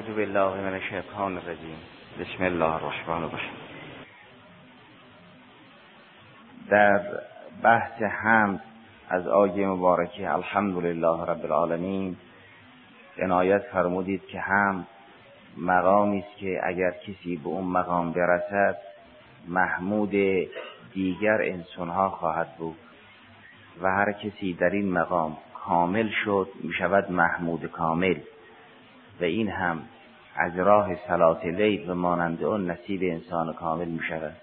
اعوذ بالله من الشیطان الرجیم. بسم الله الرحمن الرحیم. در بحث حمد از آیه مبارکه الحمدلله رب العالمین عنایت فرمودید که هم مقامی است که اگر کسی به اون مقام برسد محمود دیگر انسانها خواهد بود. و هر کسی در این مقام کامل شد می شود محمود کامل. و این هم از راه سلات لیل و مانند اون نصیب انسان کامل می شود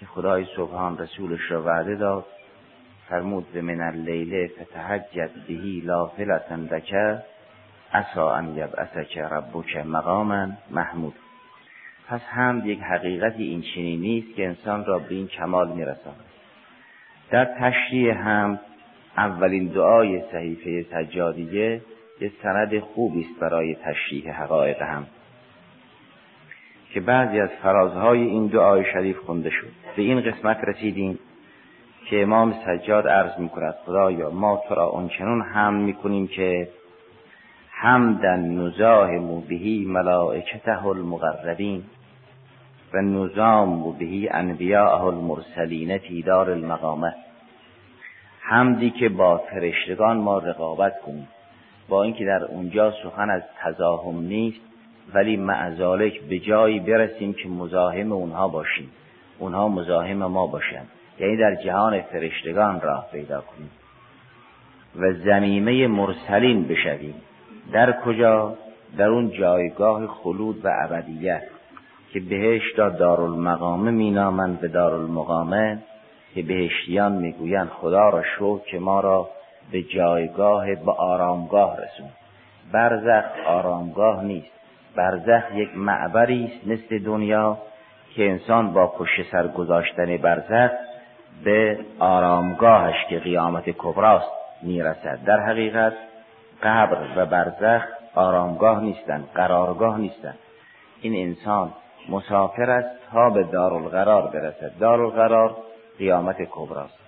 که خدای سبحان رسولش را وعده داد فرمود به من اللیل فتحجد بهی لافلتا لک اسا ان یبعثک ربک مقاما محمود. پس هم یک حقیقتی این چنینی است که انسان را به این کمال میرساند. در تشریح هم اولین دعای صحیفه سجادیه یه سند خوبی است برای تشریح حقایق هم. که بعضی از فرازهای این دعای شریف خونده شد. به این قسمت رسیدیم که امام سجاد عرض می کند خدایا ما تو را آنچنان هم می‌کنیم که حمدن نزاهم بهی ملائکته المقربین و نظام بهی انبیاء المرسلین فی دار المقامه. حمدی که با فرشتگان ما رقابت کنیم. با اینکه در اونجا سخن از تزاهم نیست ولی معذالک به جایی برسیم که مزاحم اونها باشیم. اونها مزاحم ما باشند. یعنی در جهان فرشتگان راه پیدا کنیم. و زمیمه مرسلین بشویم. در کجا؟ در اون جایگاه خلود و ابدیت که بهشت را دارالمقامه مینامند به دارالمقامه که بهشتیان می‌گویند خدا را شو که ما را به جایگاه به آرامگاه رسون. برزخ آرامگاه نیست. برزخ یک معبری است مثل دنیا که انسان با پشت سر گذاشتن برزخ به آرامگاهش که قیامت کبراست می‌رسد. در حقیقت قبر و برزخ آرامگاه نیستند قرارگاه نیستند این انسان مسافر است تا به دارالقرار برسد. دارالقرار قیامت کبراست.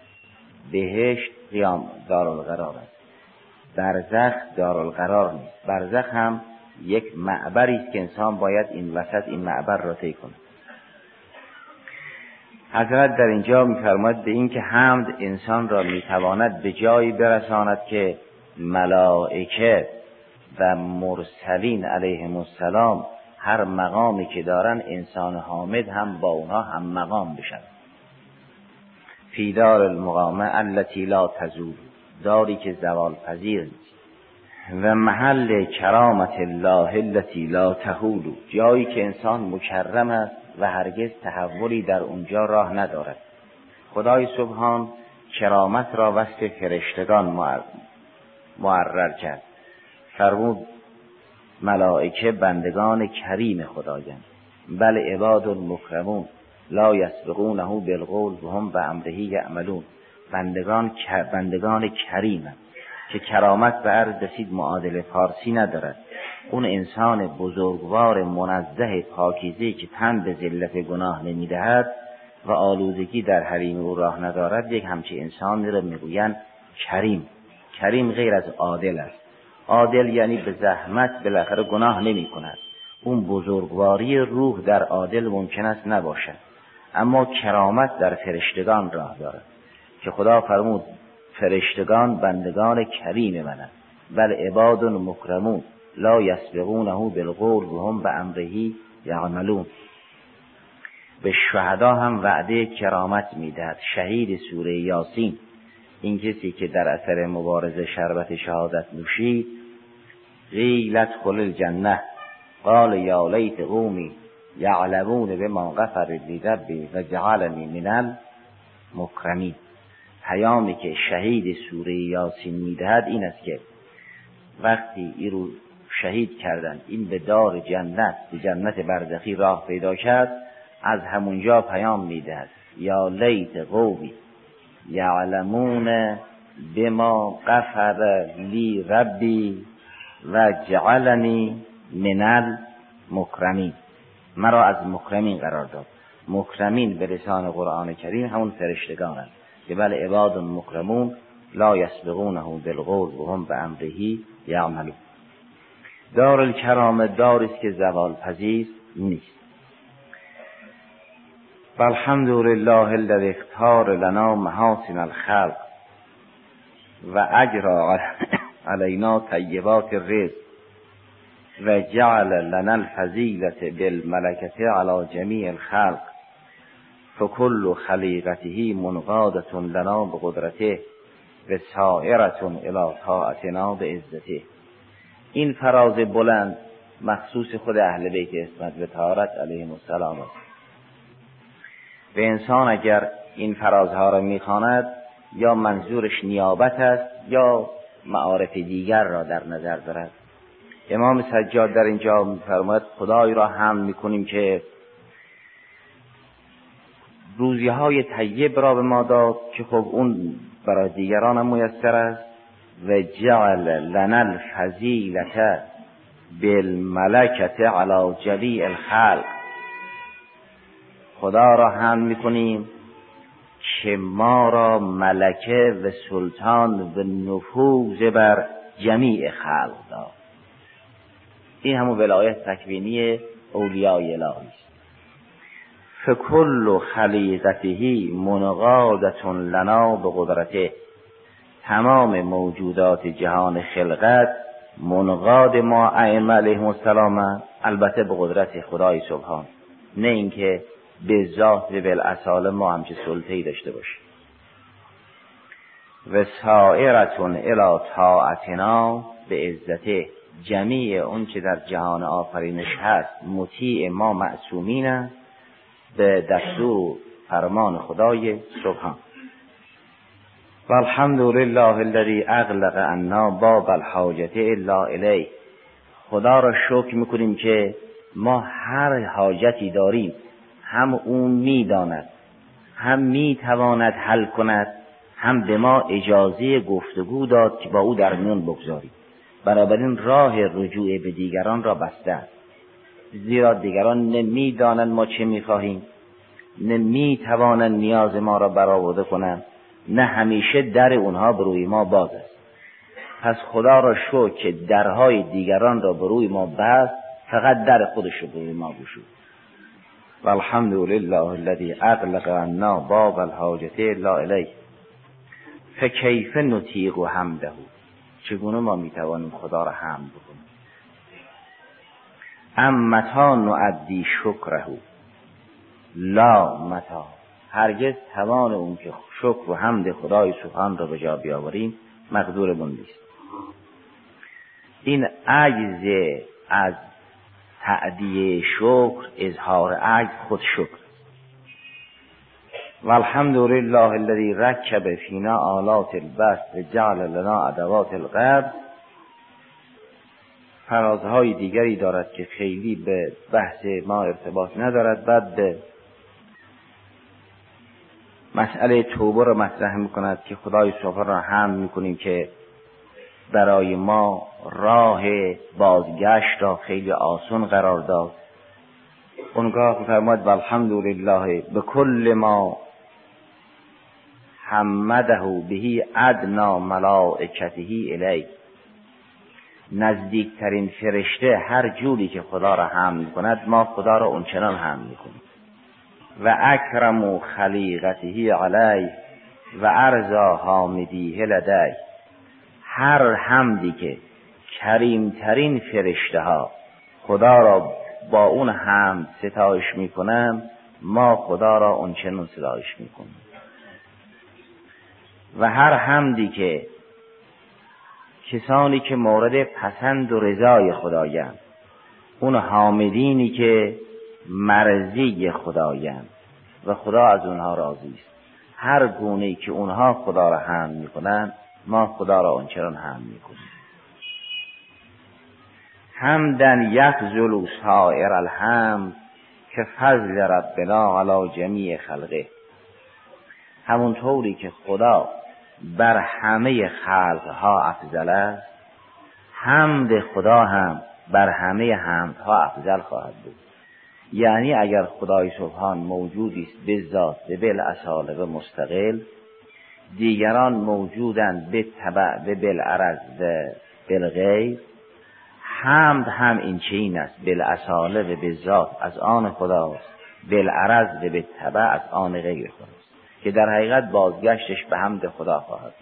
بهشت قیام دارالقرار است. برزخ دارالقرار نیست. برزخ هم یک معبری است که انسان باید این وسط این معبر را طی کند. حضرت در اینجا میفرماید به اینکه حمد انسان را می‌تواند به جایی برساند که ملائکه و مرسلین علیهم السلام هر مقامی که دارن انسان حامد هم با اونها هم مقام بشن فی دار المقامه التي لا تزول. داری که زوال پذیر نیست. و محل کرامت الله التي لا تهول. جایی که انسان مکرم است و هرگز تحولی در اونجا راه ندارد. خدای سبحان کرامت را وصف فرشتگان معرر کرد. فرمود ملائکه بندگان کریم خدایند. بل عباد مکرمون لا یسبقونه بالقول و هم به امرهی یعملون. بندگان بندگان کریمند که کرامت به عرض رسید معادل فارسی ندارد. اون انسان بزرگوار منزه پاکیزه که تن به ذلت گناه نمی‌دهد و آلودگی در حریم او راه ندارد یک همچی انسانی را می‌گویند کریم. کریم غیر از عادل است. عادل یعنی به زحمت بالاخره گناه نمی کند اون بزرگواری روح در عادل ممکن است نباشد. اما کرامت در فرشتگان راه دارد که خدا فرمود فرشتگان بندگان کریم منند. بل عباد مکرمون لا یسبقونه بالقول و هم به امرهی یعملون. به شهدا هم وعده کرامت می‌دهد. شهید سوره یاسین. این کسی که در اثر مبارزه شربت شهادت نوشید قیلت خل الجنه قال یا لیت قومی. یعلمون به ما غفر لی و جعلنی من المکرمین پیامی که شهید سوره یاسین می‌دهد این است که وقتی این رو شهید کردند این به دار جنت به جنت برزخی راه پیدا کرد از همونجا پیام می‌دهد. یا لیت قومی یعلمون بما غفر لی ربی و جعلنی من المکرمین. مرا از مکرمین قرار داد. مکرمین به لسان قرآن کریم همون فرشتگانند. که بل عباد مکرمون لا یسبقونه بالقول و هم به امرهی یعملون. دار الکرامه داری است که زوال پذیر نیست. والحمد لله الذي اختار لنا محاسن الخلق و اجرا علینا طیبات الرزق. و جعل لنا الفضیلت بالملکت على جمیع الخلق فكل خلیقته منقادة لنا بقدرته و سائرة الى طاعتنا بعزته. این فراز بلند مخصوص خود اهل بیت اسمت و تارت علیهم السلام است. به انسان اگر این فرازها را می‌خواند یا منظورش نیابت است یا معارف دیگر را در نظر دارد. امام سجاد در اینجا میفرماید خدای را هم می‌کنیم که روزی های طیب را به ما داد که خب اون برای دیگران هم میسر است. و جعل لنا الفضیلت بالملکت علی جلیع الخلق. خدا را هم می‌کنیم که ما را ملکه و سلطان و نفوذ بر جمیع خلق داد. این همون ولایت تکوینی اولیای الهی است. فکل خلیقته منقادت لنا به قدرته تمام موجودات جهان خلقت منقاد ما ائمه علیهم السلام البته به قدرت خدای سبحان. نه اینکه به ذات بالاصاله ما همچه سلطه‌ای داشته باشیم. و سائرتون الی طاعتنا به عزته جمیع اون که در جهان آفرینش هست مطیع ما معصومین به دستور فرمان خدای سبحان. و الحمد لله الذي اغلق عنا باب الحاجت الا الیه. خدا را شکر می‌کنیم که ما هر حاجتی داریم هم اون می‌داند هم می‌تواند حل کند هم به ما اجازه گفتگو داد که با او در میون بگذاریم. بنابراین راه رجوع به دیگران را بسته است. زیرا دیگران نمی‌دانند ما چه می‌خواهیم. نمی‌توانند نیاز ما را برآورده کنند. نه همیشه در اونها به روی ما باز است. پس خدا را شو که درهای دیگران را به روی ما بست فقط در خودش رو به روی ما گشود. والحمد لله الذي اغلق عنا باب الحاجت الا الیه. فکیف نطیق و حمده. چگونه ما می‌توانیم خدا را حمد بکنیم؟ ام متا نعدی شکره لا متا هرگز توان اون که شکر و حمد خدای سبحان را به جا بیاوریم مقدور نیست. این عجز از تعدیه شکر اظهار عجز خود شکر. والحمد لله الذي ركب فينا آلات البست و جعل لنا ادوات القبض فرازهای دیگری دارد که خیلی به بحث ما ارتباط ندارد. بعد به مسئله توبه را مطرح می‌کند که خدای سبحان را هم می‌کنیم که برای ما راه بازگشت را خیلی آسان قرار داد. اونگاه فرماید والحمد لله به کل ما حمده بهی ادنا ملائکته الی. نزدیکترین فرشته هر جوری که خدا را حمد کند ما خدا را اونچنان حمد می‌کنیم. و اکرم خلیقته علی و ارزا حامدیه لدی. هر حمدی که کریمترین فرشته ها خدا را با اون حمد ستایش می‌کنم ما خدا را اونچنان ستایش می‌کنیم. و هر حمدی که کسانی که مورد پسند و رضای خدایند اون حامدینی که مرزی خدایند و خدا از اونها راضی است. هر گونه که اونها خدا را حمد می‌کنند ما خدا را آنچنان حمد می‌کنیم. حمدن یخزل سائر الحمد که فضل ربنا علی جمیع خلقه. همونطوری که خدا بر همه خلقها افضل است. حمد خدا هم بر همه حمدها افضل خواهد بود. یعنی اگر خدای سبحان موجودی است به ذات به بل اصاله و مستقل دیگران موجودند به تبع به بالعرض و بالغیر حمد هم این چین است. بالاصاله و به ذات از آن خداست. بالعرض و به طبع از آن غیر خداست. که در حقیقت بازگشتش به حمد خدا خواهد.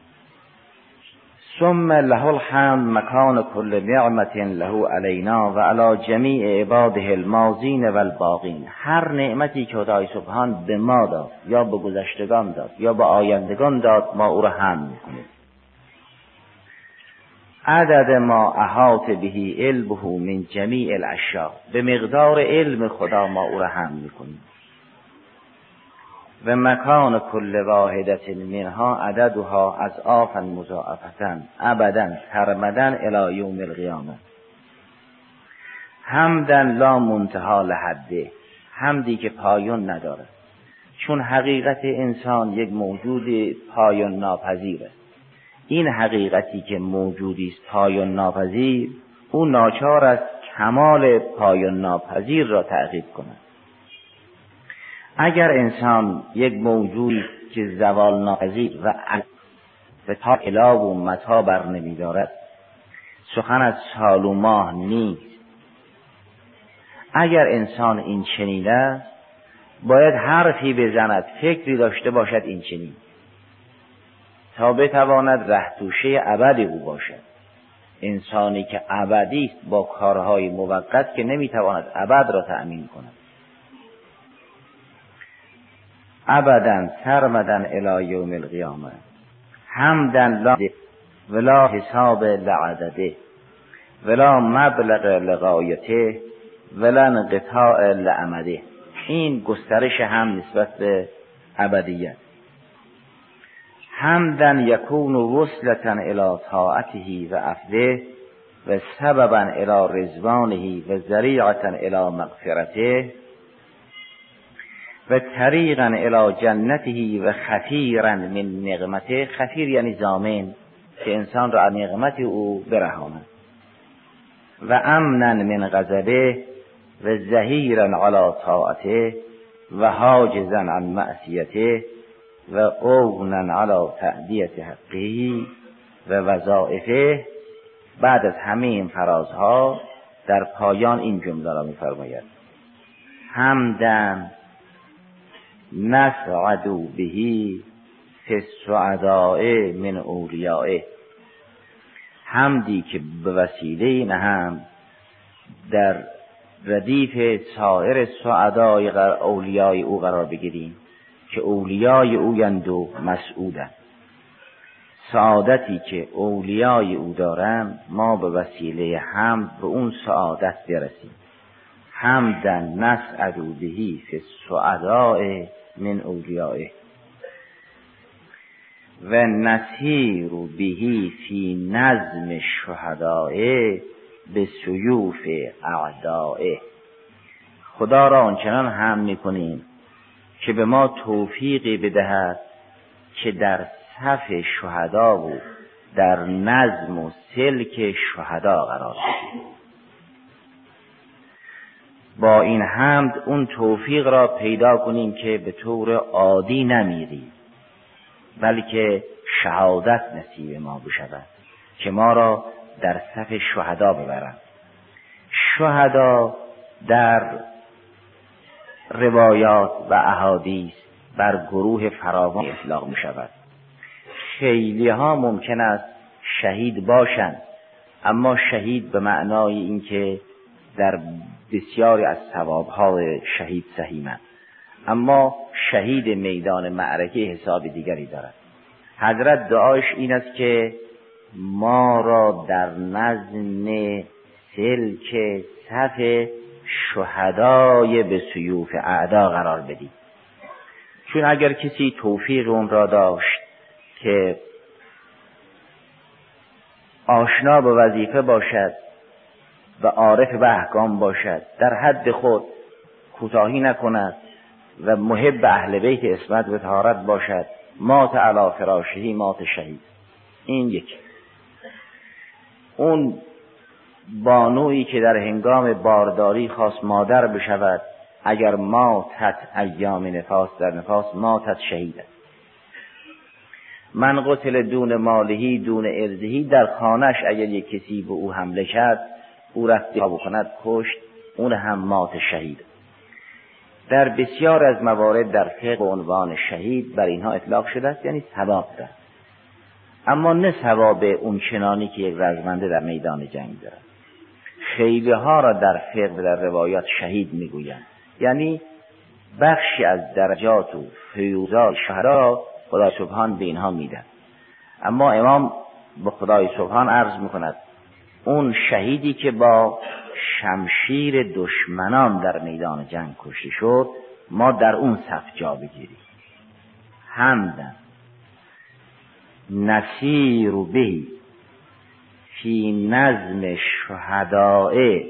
ثم له الحمد مکان کل نعمت له علینا و علی جمیع عباده المازین و الباقین هر نعمتی که خدای سبحان به ما داد یا به گذشتگان داد یا به آیندگان داد ما او را حمد می‌کنیم. عدد ما احاط بهی علمه من جمیع الاشیاء. به مقدار علم خدا ما او را حمد می‌کنیم. و مکان کل واحدت منها عددها از آفن مضاعفتن ابدا ترمدن الى یوم القیامه همدن لا منتها لحده همدی که پایان نداره چون حقیقت انسان یک موجود پایان ناپذیره. این حقیقتی که موجودی است پایان ناپذیر او ناچار است کمال پایان ناپذیر را تعقیب کند. اگر انسان یک موجودی که زوال ناپذیر و به تا اله و متا بر نمیدارد سخن از سال و ماه نیست. اگر انسان این چنین باید حرفی بزند فکری داشته باشد این چنین. تا بتواند رهتوشه ابد او باشد. انسانی که ابدی است با کارهای موقت که نمی‌تواند ابد را تأمین کند. ابدا سرمدن الى یوم القیامه حمدن لا ولا حساب لعدده ولا مبلغ لغایته ولا انقطاع لعمده این گسترش هم نسبت به ابدیت. حمدن یکون وصلتا الى طاعته و افده و سببا الى رزوانه و ذریعتا الى مغفرته. و طریقا الى جنته و خفیرا من نقمته خفیر یعنی زامن که انسان را از نقمت او برهاند. و امنا من غضبه و زهیرا علی طاعته و حاجزا عن معصیته و اونا علی تعدیت حقی و وظائفه بعد از همه این فرازها در پایان این جمله را میفرماید. همدن نسعدو بهی فی السعداء من اولیائه حمدی که به وسیله هم در ردیف سایر سعدای اولیای او قرار بگیریم که اولیای اویند و مسعودن. سعادتی که اولیای او دارند ما به وسیله هم به اون سعادت برسیم. حمدن نسعد بهی فی السعداء من اولیائه. و نسیر بهی فی نظم شهدائه به سیوف اعدائه. خدا را آنچنان هم می‌کنیم که به ما توفیقی بدهد که در صف شهدا و در نظم و سلک شهدا قرار بگیریم با این حمد اون توفیق را پیدا کنیم که به طور عادی نمیریم بلکه شهادت نصیب ما بشود که ما را در صف شهدا ببرند. شهدا در روایات و احادیث بر گروه فراوان اطلاق می شود خیلی ها ممکن است شهید باشند اما شهید به معنای اینکه در بسیاری از ثوابهای شهید سهیمند اما شهید میدان معرکه حساب دیگری دارد. حضرت دعاش این است که ما را در نظم سلک صف شهدای به سیوف اعدا قرار بدید. چون اگر کسی توفیق اون را داشت که آشنا به وظیفه باشد و عارف به احکام باشد. در حد خود کوتاهی نکند و محب اهل بیت اسمت و تهارت باشد. مات علا فراشهی مات شهید. این یک. اون بانویی که در هنگام بارداری خواست مادر بشود اگر ماتت ایام نفاس در نفاس ماتت شهید من قتل دون مالهی دون ارزهی در خانش اگر یک کسی به او حمله کرد او رفت بکند کشت اون هم مات شهید. در بسیار از موارد در فقه عنوان شهید بر اینها اطلاق شده است یعنی ثواب دارد. اما نه ثواب اون چنانی که یک رزمنده در میدان جنگ دارد. خیلی ها را در فقه در روایات شهید می‌گویند. یعنی بخشی از درجات و فیوزات شهدا خدا سبحان به اینها میدن اما امام به خدای سبحان عرض می‌کند اون شهیدی که با شمشیر دشمنان در میدان جنگ کشته شد ما در اون صف جا بگیریم. همدن نسیر بهی فی نظم شهدائه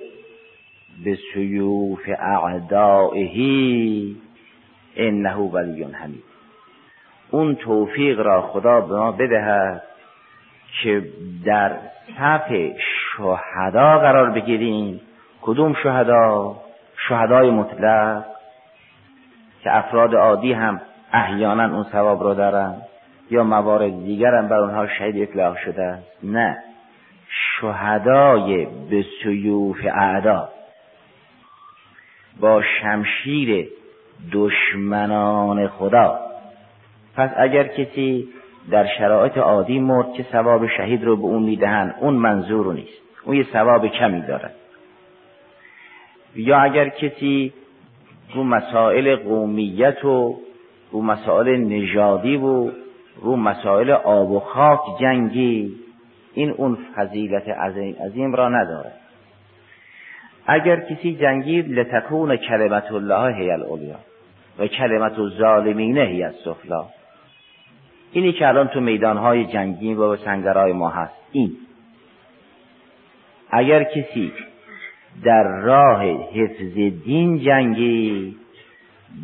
به سیوف اعدائهی انه ولی حمید. اون توفیق را خدا به ما بدهد که در صف شهدا قرار بگیریم. کدوم شهدا؟ شهدای مطلق. که افراد عادی هم احیانا اون ثواب را دارن یا موارد دیگر هم بر اونها شهید اطلاق شده نه. شهدای به سیوف اعدا. با شمشیر دشمنان خدا. پس اگر کسی در شرایط عادی مرد که ثواب شهید رو به اون می‌دهن اون منظور نیست. اون یه ثواب کمی دارد یا اگر کسی رو مسائل قومیت و رو مسائل نژادی و رو مسائل آب و خاک جنگی این اون فضیلت عظیم, را ندارد اگر کسی جنگی لتکون کلمت الله هی الاولیا و کلمت الظالمین هی السفلا. اینی که الان تو میدانهای جنگی و سنگرهای ما هست. این. اگر کسی در راه حفظ دین جنگی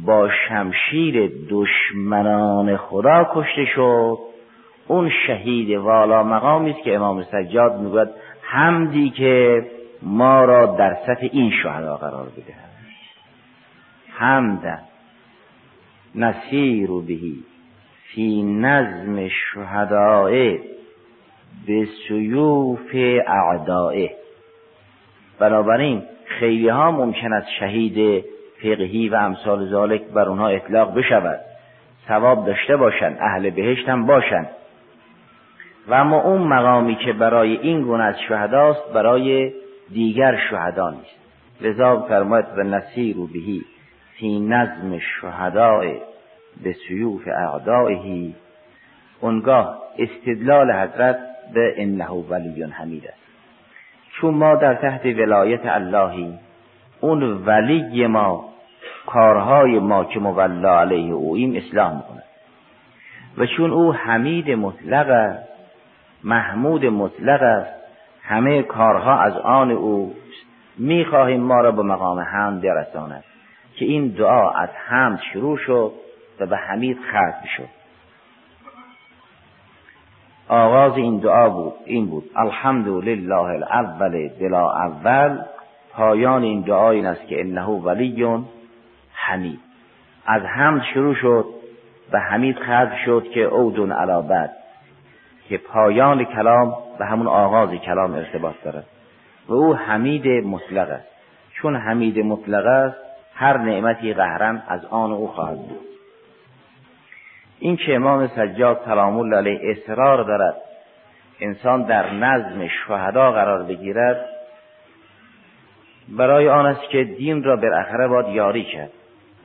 با شمشیر دشمنان خدا کشته شد اون شهید والا مقامی است که امام سجاد می‌گوید حمدی که ما را در سطح این شهدا قرار بده. حمد نسیر بهی فی نظم شهدائه به سیوف اعدائه. بنابراین خیلی ها ممکن است شهید فقهی و امثال ذالک بر اونها اطلاق بشود. ثواب داشته باشند اهل بهشت هم باشند و اما اون مقامی که برای این گونه از شهداست برای دیگر شهدا نیست. لذا فرماید و نصیر و بهی فی نظم شهداء به سیوف اعدائهی اونگاه استدلال حضرت به انه ولی حمید است. چون ما در تحت ولایت اللهی اون ولی ما کارهای ما که مولا علیه اویم اصلاح می‌کند. و چون او حمید مطلق است محمود مطلق است همه کارها از آن او می‌خواهیم ما را به مقام حمد برساند. که این دعا از حمد شروع شد و به حمید ختم شد. آغاز این دعا بود این بود. الحمد لله الاول بلا اول. پایان این دعا این است که انه ولی حمید. از حمد شروع شد و حمید ختم شد که اودون علابت که پایان کلام به همون آغاز کلام ارتباط دارد. و او حمید مطلق است. چون حمید مطلق است هر نعمتی قهرن از آن او خواهد بود. این که امام سجاد سلام علیه اصرار دارد انسان در نظم شهدا قرار بگیرد برای آن است که دین را بالاخره باید یاری کرد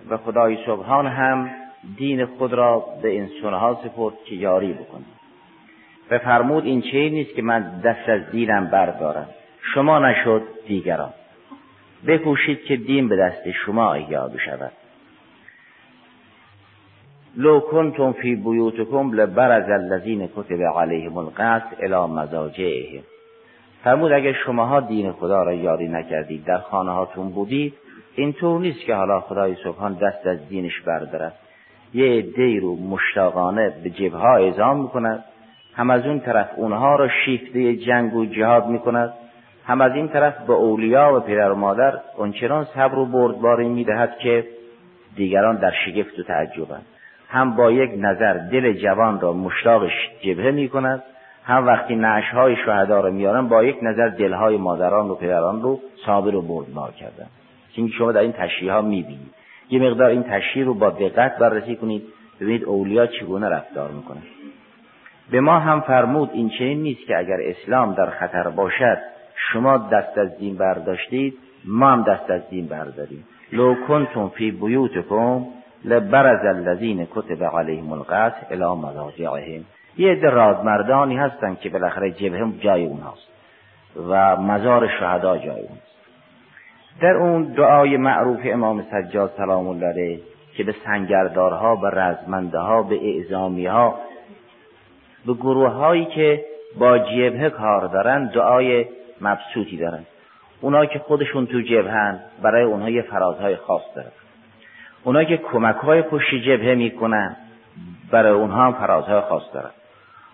و خدای سبحان هم دین خود را به انسانها سپرد که یاری بکنه. و فرمود این چه نیست که من دست از دینم بردارم. شما نشد دیگران. بکوشید که دین به دست شما احیا بشود لو کنتم فی بیوتکم لبرز الذین کتب علیهم القتل الی مزاجعهم. فرمود اگر شماها دین خدا را یاری نکردید در خانه هاتون بودید اینطور نیست که حالا خدای سبحان دست از دینش بردارد. یه عده رو مشتاقانه به جبهه اعزام می‌کند. هم از اون طرف اونها را شیفته جنگ و جهاد می‌کند. هم از این طرف به اولیا و پدر و مادر اونچنان صبر و بردباری می‌دهد که دیگران در شگفت و تعجبند هم با یک نظر دل جوان را مشتاق جبهه می کند هم وقتی های شهدا رو میارن با یک نظر دلهای مادران و پدران رو صابر و بردبار کردن چون شما در این تشریح ها می‌بینید. یه مقدار این تشریح رو با دقت بررسی کنید ببینید اولیا چگونه رفتار می‌کنن به ما هم فرمود این چنین نیست که اگر اسلام در خطر باشد شما دست از دین برداشتید ما هم دست از دین برداریم. لو کنتم فی بیوتکم لبرز الذین کتب علیهم القتل الی مضاجعهم. یه عده رادمردانی هستن که بالاخره جبهه جای اونهاست و مزار شهدا جای اونهاست. در اون دعای معروف امام سجاد سلام الله علیه که به سنگردارها به رزمنده ها به اعزامی ها به گروه هایی که با جبهه کار دارن دعای مبسوطی دارن. اونا که خودشون تو جبهن برای اونها یه فرازهای خاص دارن. اونا که کمک های پشت جبهه می‌کنن برای اونها هم فرازهای خاص دارن.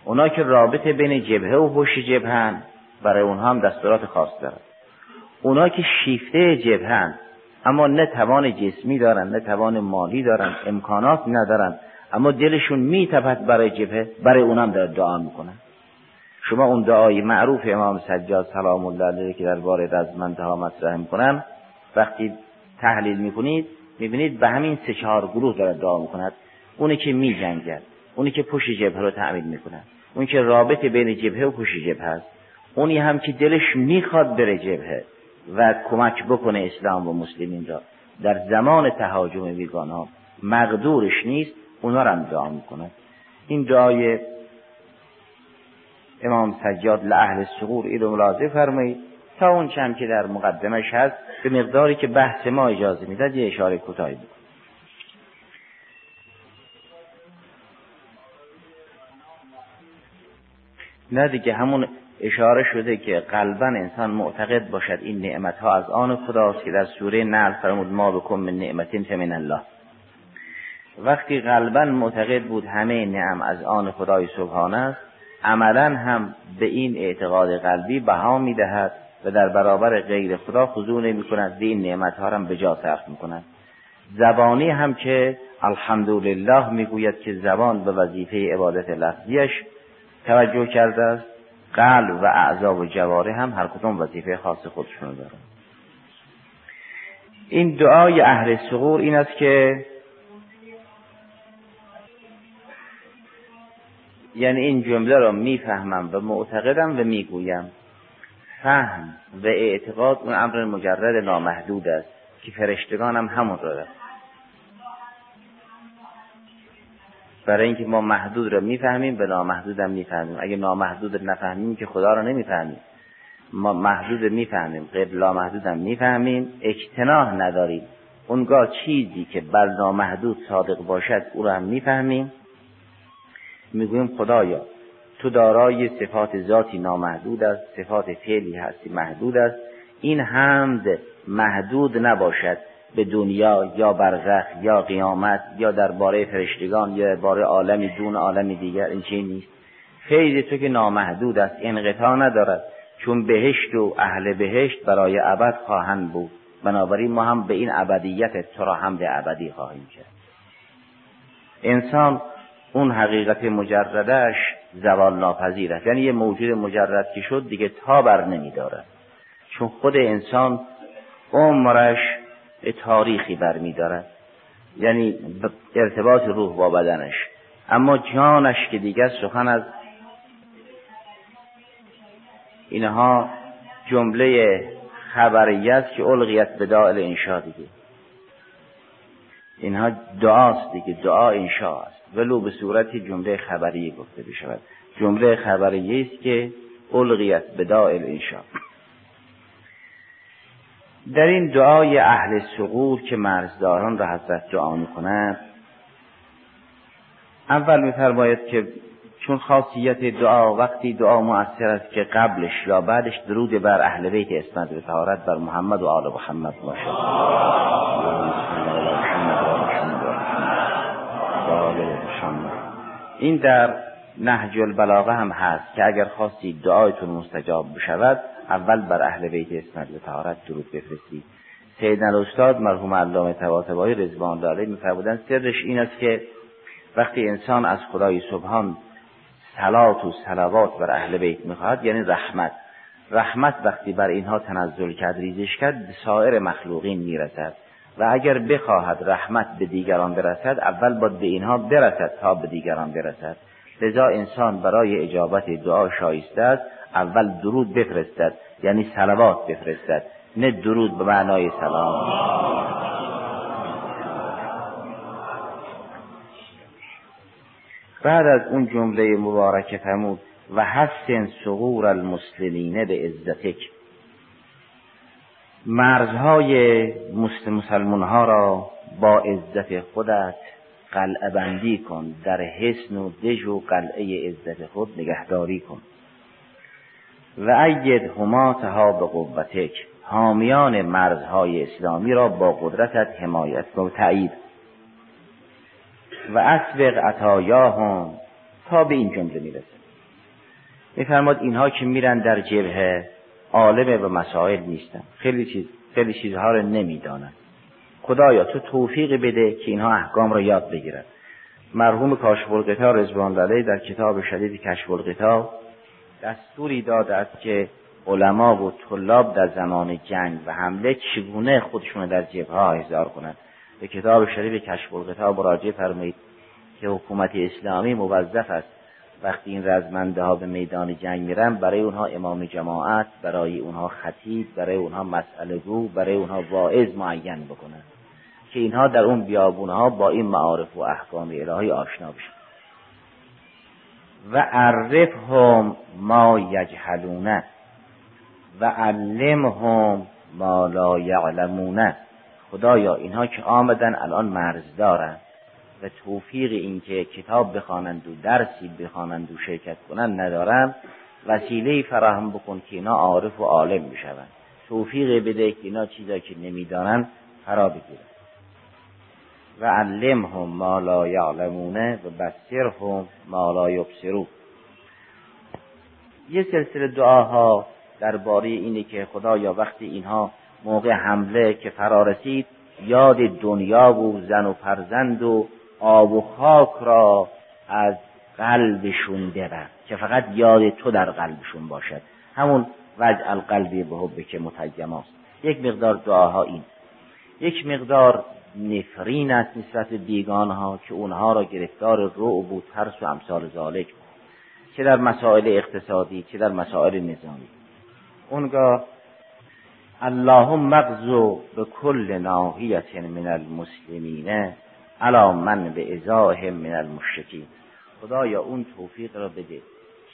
اونا که رابطه بین جبهه و پشت جبهن برای اونها هم دستورات خاص دارن. اونا که شیفته جبهن اما نه توان جسمی دارن نه توان مالی دارن امکانات ندارن اما دلشون میتپد برای جبهه برای اونم داره دعا می‌کنن. شما اون دعای معروف امام سجاد سلام الله علیه که درباره رزمنده ها مطرح می‌کنن وقتی تحلیل می‌کنید می‌بینید به همین سه چهار گروه داره دعا می‌کند. اونی که میجنگد اونی که پشت جبهه رو تعمید می‌کنن اون که رابطه بین جبهه و پشت جبهه است اونی هم که دلش می‌خواد بره جبهه و کمک بکنه اسلام و مسلمین را. در زمان تهاجم بیگان ها مقدورش نیست اونا رو هم دعا می‌کنه این دعای امام سجاد لعهل سقور این رو ملاحظه فرمایید. اون چند که در مقدمش هست به مقداری که بحث ما اجازه می‌داد یه اشاره کوتاهی بود نه دیگه همون اشاره شده که قلبا انسان معتقد باشد این نعمت ها از آن خداست که در سوره نعل فرمود ما بکن من نعمتین فمن الله. وقتی قلبا معتقد بود همه نعم از آن خدای سبحانه است عملا هم به این اعتقاد قلبی بها می‌دهد. و در برابر غیر خدا خضوع نمی کند این نعمت ها هم به جا صرف می کند زبانی هم که الحمدلله می‌گوید که زبان به وظیفه عبادت لفظیش توجه کرده است قلب و اعضا و جواره هم هر کدوم وظیفه خاص خودشون دارن. این دعای اهل سغور این است که یعنی این جمله را می‌فهمم و معتقدم و می‌گویم. فهم و اعتقاد اون امر مجرد نامحدود است که فرشتگان هم همون را دارد برای اینکه ما محدود را می‌فهمیم به نامحدود هم می‌فهمیم. اگه نامحدود نفهمیم که خدا را نمی‌فهمیم. ما محدود می‌فهمیم. غیر لامحدود هم می‌فهمیم. اجتناح نداریم. اونگاه چیزی که بر نامحدود صادق باشد او را هم می‌فهمیم. می‌گویم خدایا تو دارای صفات ذاتی نامحدود است صفات فعلی هستی محدود است. این حمد محدود نباشد به دنیا یا برزخ یا قیامت یا درباره فرشتگان یا درباره عالمی دون عالمی دیگر این چی نیست. فیض تو که نامحدود است انقطاع ندارد. چون بهشت و اهل بهشت برای ابد خواهند بود. بنابراین ما هم به این ابدیت تو را هم به ابدی خواهیم کرد. انسان اون حقیقت مجردش زوال ناپذیر است. یعنی یه موجود مجرد که شد دیگه تا بر نمیدارد. چون خود انسان عمرش تاریخی برمیدارد. یعنی ارتباط روح با بدنش. اما جانش که دیگر سخن از اینها جمله خبریه است که الغیت به دائل انشا دیگه. اینها دعاست دیگه. دعا انشا است. ولو به صورت جمله خبریه گفته بشود جمله خبریه است که الغیت به دائل انشا در این دعای اهل سقور که مرزداران را حضرت دعا می‌کنند اول میفرماید که چون خاصیت دعا وقتی دعا مؤثر است که قبلش یا بعدش درود بر اهل بیت اسمت به بر محمد و آل محمد. باشه این در نهج البلاغه هم هست که اگر خواستی دعایتون مستجاب بشود اول بر اهل بیت اسمت به طهارت درود بفرستید سید استاد مرحوم علامه طباطبایی رضوان علیه میفرمودند سرش این است که وقتی انسان از خدای سبحان سلات و سلوات بر اهل بیت می‌خواهد یعنی رحمت. رحمت وقتی بر اینها تنزل کرد ریزش کرد به سایر مخلوقین می‌رسد. و اگر بخواهد رحمت به دیگران برسد اول باید به اینها برسد تا به دیگران برسد. لذا انسان برای اجابت دعا شایسته است اول درود بفرستد یعنی سلوات بفرستد نه درود به معنای سلام. بعد از اون جمله مبارکه فرمود و حسن صغور المسلمین به عزتک مرزهای مسلمان ها را با عزت خودت قلعه بندی کن. در حسن و دژ و قلعه عزت خود نگهداری کن. و اید هماتها به قوتک. حامیان مرزهای اسلامی را با قدرتت حمایت و تایید و اسبق عطایاهم تا به این جمله می‌رسه. میفرماد اینها که میرن در جبهه عالم و مسائل نیستن. خیلی چیز خیلی چیزها رو نمی‌دانن. خدایا تو توفیق بده که اینها احکام را یاد بگیرن. مرحوم کاشف القطا رضوان علیه در کتاب شدید کشف القطا دستوری داده است که علما و طلاب در زمان جنگ و حمله چگونه خودشون در جبهه احضار کنند. به کتاب شریف کشف القطا مراجعه فرمایید که حکومت اسلامی موظف است وقتی این رزمنده ها به میدان جنگ میرن برای اونها امام جماعت برای اونها خطیب برای اونها مسئله گو برای اونها واعظ معین بکنن. که اینها در اون بیابون ها با این معارف و احکام الهی آشنا بشن. و عرفهم ما یجهلونه و علمهم ما لا یعلمونه خدایا اینها که آمدن الان مرز دارن. و توفیق اینکه کتاب بخوانند و درسی بخوانند و شرکت کنند ندارن وسیله فراهم بکن که اینا عارف و عالم بشوند. توفیق بده که اینا چیزایی که نمی‌دانن فرا بگیرن و علمهم ما لا یعلمونه و بسرهم ما لا یبصرون. یه سلسله دعاها درباره اینه که خدایا وقتی اینها موقع حمله که فرا رسید یاد دنیا و زن و فرزند و آب و خاک را از قلبشون ببر. که فقط یاد تو در قلبشون باشد. همون وجع القلبی به حب که متیماست. یک مقدار دعاها این. یک مقدار نفرین است نسبت بیگانها که اونها را گرفتار رو و ترس و امثال ذالک چه در مسائل اقتصادی چه در مسائل نظامی. اونگاه اللهم مغزو به کل ناحیت من المسلمین. علا من به ازاه من المشرکین. خدایا اون توفیق را بده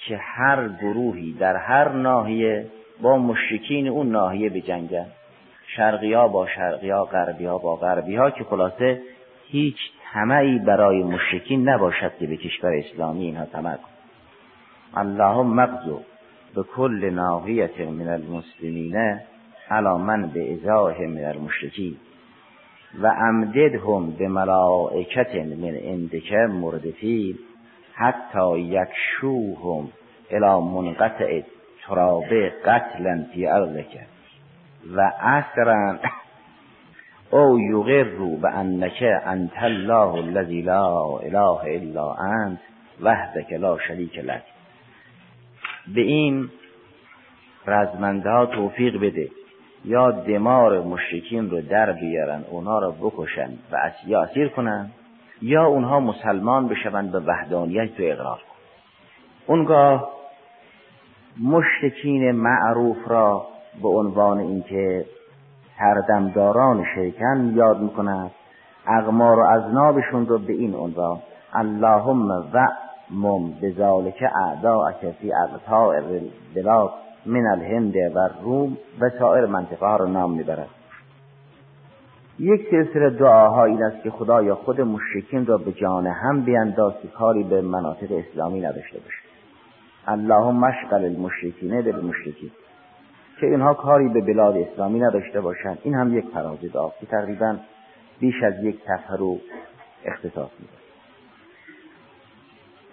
که هر گروهی در هر ناحیه با مشرکین اون ناحیه بجنگن شرقیا با شرقیا غربیا با غربیا که خلاصه هیچ طمعی برای مشرکین نباشد که به کشور اسلامی اینها طمع کن اللهم مغزو به کل ناحیت من المسلمین علا من به ازاه من المشرکین. و امددهم به ملائکت من اندک مردفین حتی یکشوهم الى منقطع ترابه قتلا فی و اثرا او یغروا به انک انت الله الذی لا اله الا انت وحدک لا شریک لک. به این رزمنده ها توفیق بده. یا دمار مشرکین رو در بیارن اونا رو بکشن و اسیر کنن یا اونها مسلمان بشوند به وحدانیت تو اقرار کن اونگاه مشرکین معروف را به عنوان اینکه سردمداران شرکن یاد می‌کنند اغمار و ازنابشون رو به این عنوان. اللهم و مم بذالک اعداءک فی اقطاع البلاد من الهند و روم و سایر منطقه ها رو نام می‌برد. یک سلسله دعاها این است که خدایا خود مشرکین را به جان هم بینداز که کاری به مناطق اسلامی نداشته باشه اللهم مشغل المشرکین بالمشرکین. که اینها کاری به بلاد اسلامی نداشته باشند. این هم یک فراز دعا که تقریبا بیش از یک صفحه رو اختصاص میده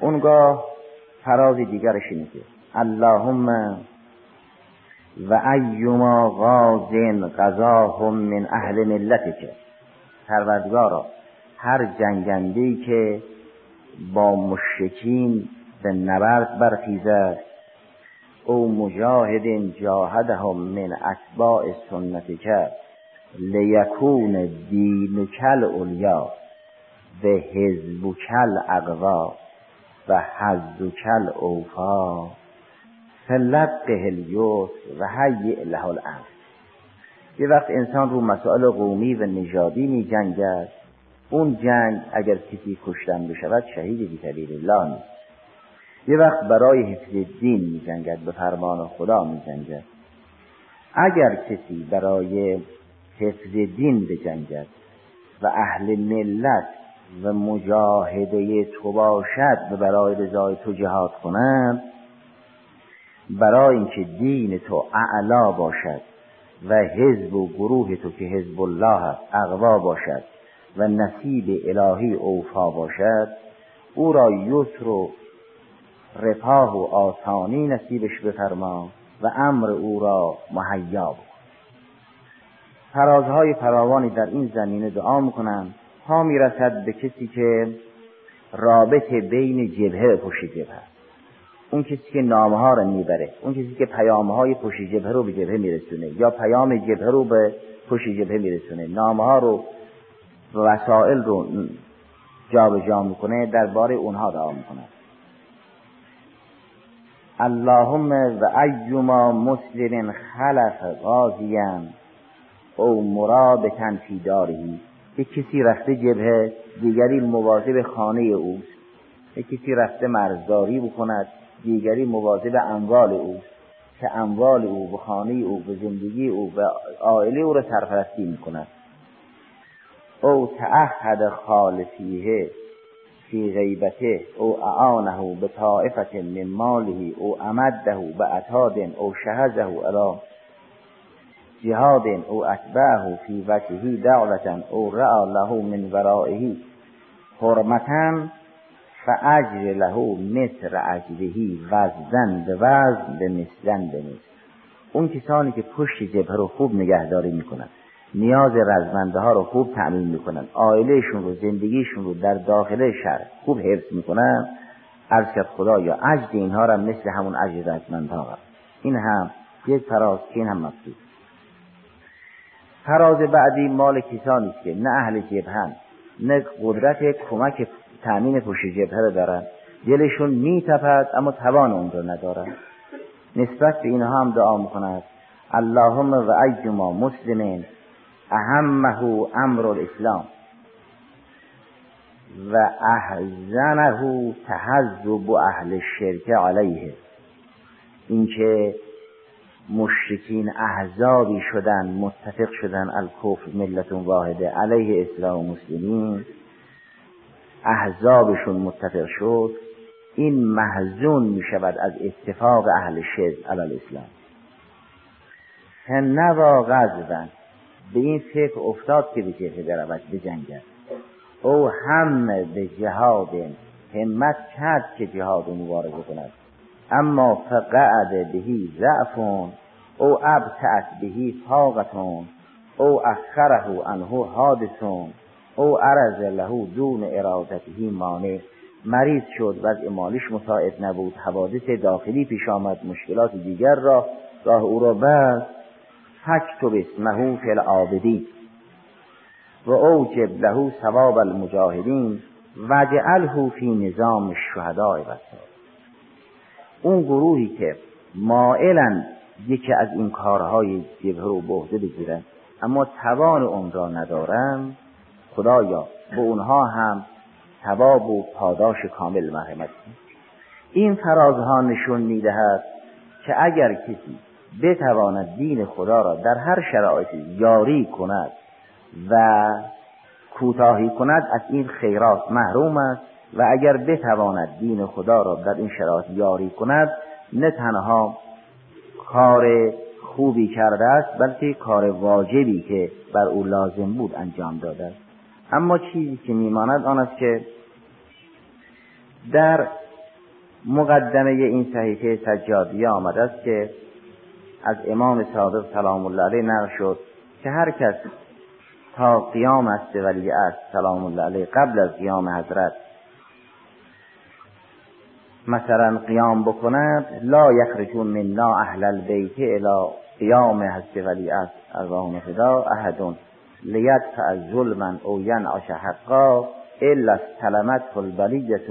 اونگاه فراز دیگرش اینه که اللهم و ایما غازن غذاهم من اهل ملتک پروردگارا هر جنگنده که با مشرکین به نبرد برخیزد او مجاهد جاهدهم من اتباع سنت کرد لیکون دین کل اولیا به حزب کل اقوا و حزب کل اوفا. فلقه الیوس و هیئ له الامر یه وقت انسان رو مسائل قومی و نژادی می جنگد. اون جنگ اگر کسی کشتن بشود شهید بی سبیل الله نیست. یه وقت برای حفظ دین می جنگد به فرمان خدا می جنگد. اگر کسی برای حفظ دین بجنگد و اهل ملت و مجاهده تو باشد و برای رضای تو جهاد کنند برای اینکه دین تو اعلا باشد و حزب و گروه تو که حزب الله است اقوا باشد و نصیب الهی اوفا باشد او را یسر و رفاه و آسانی نصیبش بفرما و امر او را مهیا بکن. فرازهای فراوانی در این زمینه دعا می‌کنم تا می‌رسد به کسی که رابط بین جبهه پشت جبهه اون کسی که نامه ها رو می‌بره اون کسی که پیام های پشت جبهه رو به جبهه میرسونه یا پیام جبهه رو به پشت جبهه میرسونه نامه ها رو وسائل رو جابجا جا می‌کنه درباره اونها دعا می‌کنه. اللهم و ایما مسلم خلف غازیا او مرابطا فی دارهی یک کسی رفته جبهه دیگری مواظب خانه اوست. یک کسی رفته مرزداری بکند. دیگری مواظب اموال او که اموال او و خانه او و زندگی او و عائله او را سرپرستی می‌کند. او تعهد خالفیه فی غیبته او اعانه به طائفت من ماله او امده به اتاد او شهزه علی جهاد او اتبعه فی وجهه دعوتا او رعا له من ورائه. حرمتا فاجر له مصر اجرهی وزن به وزن به مثلن به اون کسانی که پشت جبهه رو خوب نگهداری می‌کنن نیاز رزمنده ها رو خوب تأمین می‌کنن آیلهشون رو زندگیشون رو در داخل شهر خوب حفظ می‌کنن. عرض کرد خدا یا عجد اینها را مثل همون عجد رزمنده ها این هم یک فراز این هم مقصود فراز بعدی مال کسانی که نه اهل جبهن نه قدرت کمک تأمین پشت جبهه رو دارن. دلشون میتپد اما توان اون رو ندارن. نسبت به اینها هم دعا می‌کند. اللهم و مسلمین. اهمه امر الاسلام. و احزنه تحذب اهل الشرک علیه. اینکه مشرکین احزابی شدن متفق شدن الکفر ملت واحده علیه اسلام و مسلمین. احزابشون متفق شد این محزون می شود از اتفاق اهل شرک علی الاسلام. نوا غزبن به این فکر افتاد که به جهه برود به جنگل او هم به جهاد همت کرد که جهاد مبارزه کند. اما فقعد بهی ضعفون او ابتعت بهی طاقتون او اخره انه حادثون. او عرض له دون ارادته مانع. مریض شد وضع مالیش مساعد نبود. حوادث داخلی پیش آمد مشکلات دیگر را راه او را بست. فکتب اسمه فی العابدین. و اوجب له ثواب المجاهدین. و جعله فی نظام الشهداء و اون گروهی که مائلن یکی از این کارهای جبه رو بهده بگیرن اما توان اون را ندارن. خدایا به اونها هم ثواب و پاداش کامل مرحمت. این فرازها نشون می‌دهد که اگر کسی بتواند دین خدا را در هر شرایطی یاری کند و کوتاهی کند از این خیرات محروم است و اگر بتواند دین خدا را در این شرایط یاری کند نه تنها کار خوبی کرده است بلکه کار واجبی که بر او لازم بود انجام داده است. اما چیزی که میماند آن است که در مقدمه این صحیفه سجادیه آمده است که از امام صادق سلام الله علیه نقل شد که هر کس تا قیام است ولی است سلام الله علیه قبل از قیام حضرت مثلا قیام بکند لا یخرجون منا اهل البیت الى قیام حضرت ولی از ارواح فدا احد لیدفع ظلما او ینعش حقا الا استلمت البلیت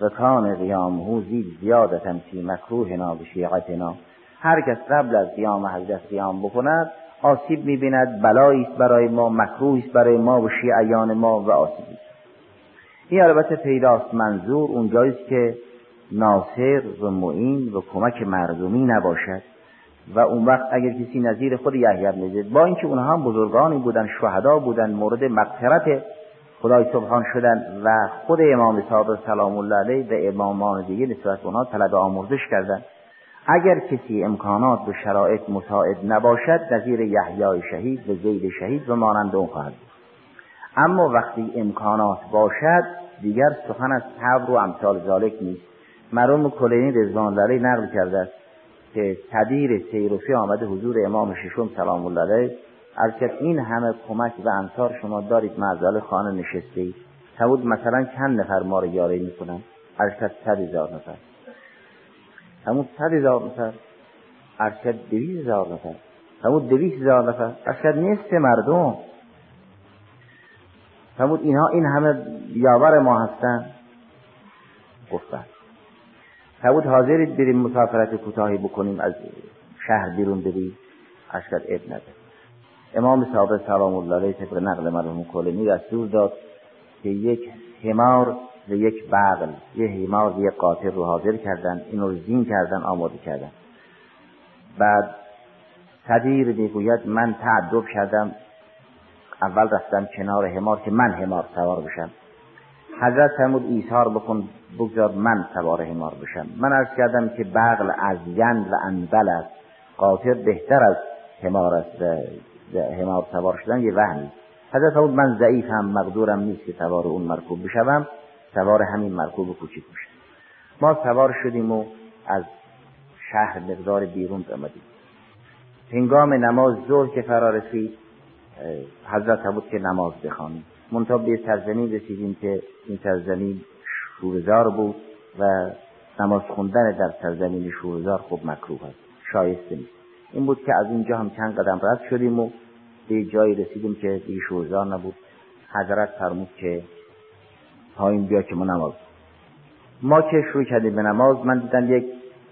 و کان قیامه زید زیادتا فی مکروهنا و شیعتنا. هر کس قبل از قیام حضرت قیام بکند آسیب می‌بیند بلایی برای ما مکروه است برای ما و شیعیان ما و آسیبی این البته پیداست منظور اونجایی است که ناصر و معین و کمک مردمی نباشد. و اون وقت اگر کسی نظیر خود یحیی بن با اینکه اونها هم بزرگانی بودن شهدا بودن مورد مغفرت خدای سبحان شدن و خود امام صادق سلام الله علیه و امامان دیگه نسبت اونها طلب آموزش کردن. اگر کسی امکانات و شرایط مساعد نباشد نظیر یحیای شهید و زید شهید و مانند اون خواهد اما وقتی امکانات باشد دیگر سخن از صبر و امثال ذالک نیست. مرحوم کلینی رضوان الله نقل کرده است. که تدیر سیروفی آمده حضور امام ششم سلام الله علیه. از این همه کمک و انصار شما دارید معزل خانه نشسته اید تبود مثلا چند نفر ما رو یاری می‌کنن؟ که صد هزار نفر. همون صد هزار نفر. که دویز هزار نفر. همون دویز هزار نفر. که نصف مردم. همون اینها این همه یاور ما هستن. گفتن. تبود حاضرید بریم مسافرت کوتاهی بکنیم از شهر بیرون بریم اشکت اب نده امام صادق سلام الله علیه طبق نقل مرحوم کلمی دستور داد که یک حمار و یک بغل یه حمار و یک قاطر رو حاضر کردن این رو زین کردن آماده کردن. بعد صدیر می‌گوید من تعدب کردم اول رفتم کنار حمار که من حمار سوار بشم. حضرت فرمود ایثار بکن بگذار من سوار حمار بشم. من عرض کردم که بغل از یند و انبل است. قاطر بهتر از حمار است حمار سوار شدن یه وهمی حضرت فرمود من ضعیفم مقدورم نیست که سوار اون مرکوب بشوم. سوار همین مرکوب کوچیک میشه ما سوار شدیم و از شهر مقدار بیرون آمدیم. هنگام نماز ظهر که فرا رسید حضرت بود که نماز بخوانیم. منتها به سرزمین رسیدیم که این سرزمین شورزار بود و نماز خوندن در سرزمین شورزار خوب مکروه است شایسته نیست. این بود که از اینجا هم چند قدم رد شدیم و به جایی رسیدیم که دیگه شورزار نبود. حضرت فرمود که پایین بیا که ما نماز. ما که شروع کردیم به نماز من دیدم یک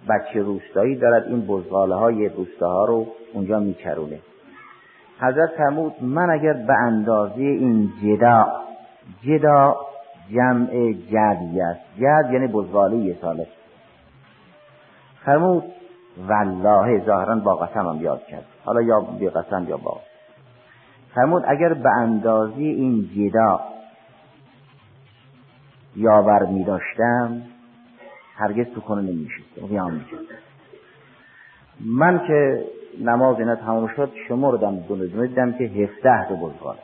بچه روستایی دارد این بزغاله های روستاها رو اونجا میچرونه. حضرت فرمود من اگر به اندازه این جدا جدا جمع جدی است. جد یعنی بزغاله ساله. فرمود والله ظاهرا با قسم هم یاد کرد. حالا یا بی قسم یا با. فرمود اگر به اندازه این جدا یاور می داشتم هرگز تو کنه نمی قیام می من که نماز اینا تمام شد شمردم دونه دیدم که هفته دو بزرگان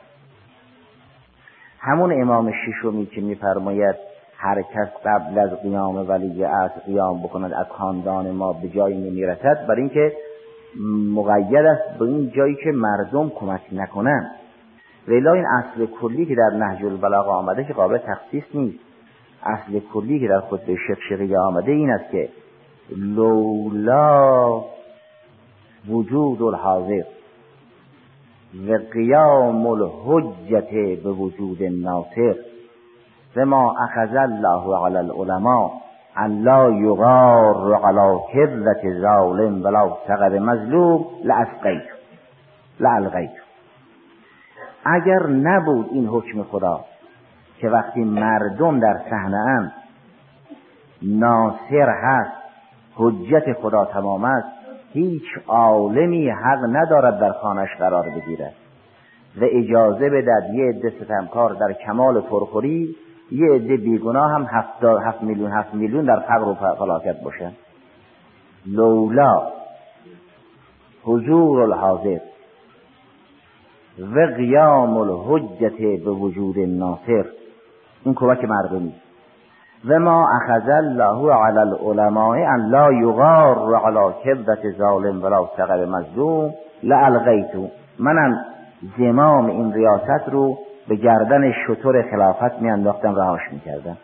همون امام ششمی که میفرماید هر کس قبل از قیام ولی از قیام بکند از خاندان ما به جایی نمی‌رسد برای اینکه مقید است به این جایی که مردم کمک نکنند. ولی این اصل کلی که در نهج البلاغه آمده که قابل تخصیص نیست. اصل کلی که در خود به شقشقی آمده این است که لولا وجود الحاضر و قیام الحجت به وجود الناصر و ما اخذ الله علی العلماء ان لا یغار علی کبلت ظالم ولا سقر مظلوم لاسقیت لالغیت اگر نبود این حکم خدا که وقتی مردم در صحنه ناصر هست حجت خدا تمام است هیچ عالمی حق ندارد در خانش قرار بگیرد. و اجازه بدد یه عده ستمکار در کمال پرخوری یه عده بیگناه هم هفت, هفت میلیون هفت میلیون در فقر و فلاکت باشن لولا حضور الحاضر و قیام الحجت به وجود ناصر. این کمک مردمی. و ما اخذ الله علی العلماء ان لا یغار علی کبدت ظالم ولا سقر مظلوم لالغیتو منم زمام این ریاست رو به گردن شطور خلافت میانداختم رهاش می‌کردم.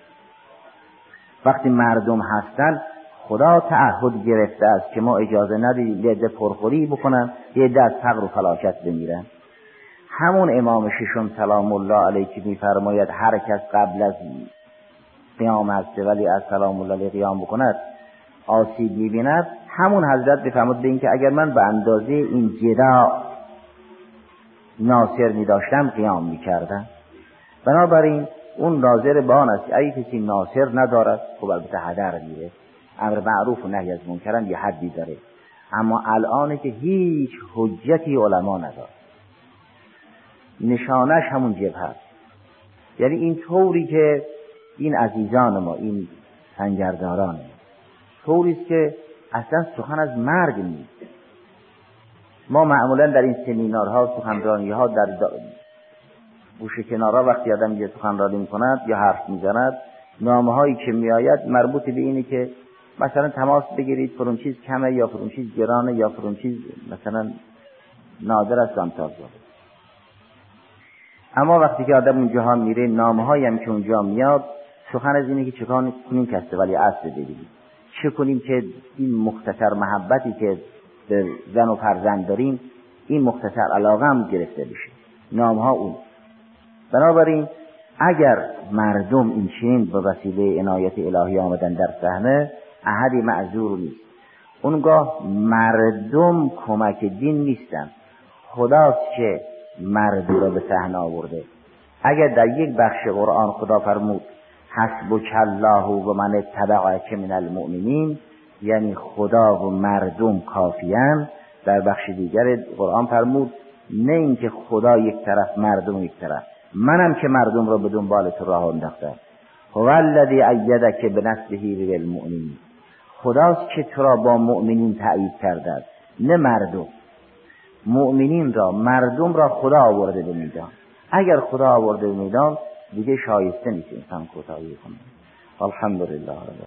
وقتی مردم هستن خدا تعهد گرفته است که ما اجازه ندید یه پرخوری بکنن یه از فقر و فلاکت بمیرن. همون امام ششم سلام الله علیه که میفرماید هر کس قبل از قیام هسته ولی از سلام الله قیام بکند آسیب می‌بیند. همون حضرت بفرمود به اینکه اگر من به اندازه این جدا ناصر میداشتم قیام می‌کردم. بنابراین اون ناظر به آن است اگه کسی ناصر ندارد خب البته هدر میره امر معروف و نهی از منکرم یه حدی داره. اما الانه که هیچ حجتی علما نداره نشانش همون جبه هست یعنی این طوری که این عزیزان ما این سنگرداران طوری است که اصلا سخن از مرگ نیست. ما معمولا در این سمینارها سخنرانی ها در گوشه کنارا وقتی آدم یه سخنرانی می‌کند یا حرف می‌زند نامه هایی که میآید مربوط به اینه که مثلا تماس بگیرید فرون چیز کمه یا فرون چیز گرانه یا فرون چیز مثلا نادر است امتاز اما وقتی که آدم اونجا میره نامه هم که اونجا میاد سخن از اینه که چکار کنیم کسته ولی اصل ببینیم. چه کنیم که این مختصر محبتی که به زن و فرزند داریم این مختصر علاقه هم گرفته بشه. نامه ها اون. بنابراین اگر مردم این چین به وسیله عنایت الهی آمدن در صحنه احدی معذور نیست. اونگاه مردم کمک دین نیستن. خداست که مردی را به صحنه آورده. اگر در یک بخش قرآن خدا فرمود حسبک الله و من که من المؤمنین یعنی خدا و مردم کافیان در بخش دیگر قرآن فرمود نه اینکه خدا یک طرف مردم یک طرف. منم که مردم را به دنبال تو راه انداختم. هو الذی به بنصره المؤمنین خداست که تو را با مؤمنین تأیید کرده است نه مردم. مؤمنین را مردم را خدا آورده به میدان. اگر خدا آورده به میدان دیگه شایسته نیست انسان کوتاهی کنه. الحمدلله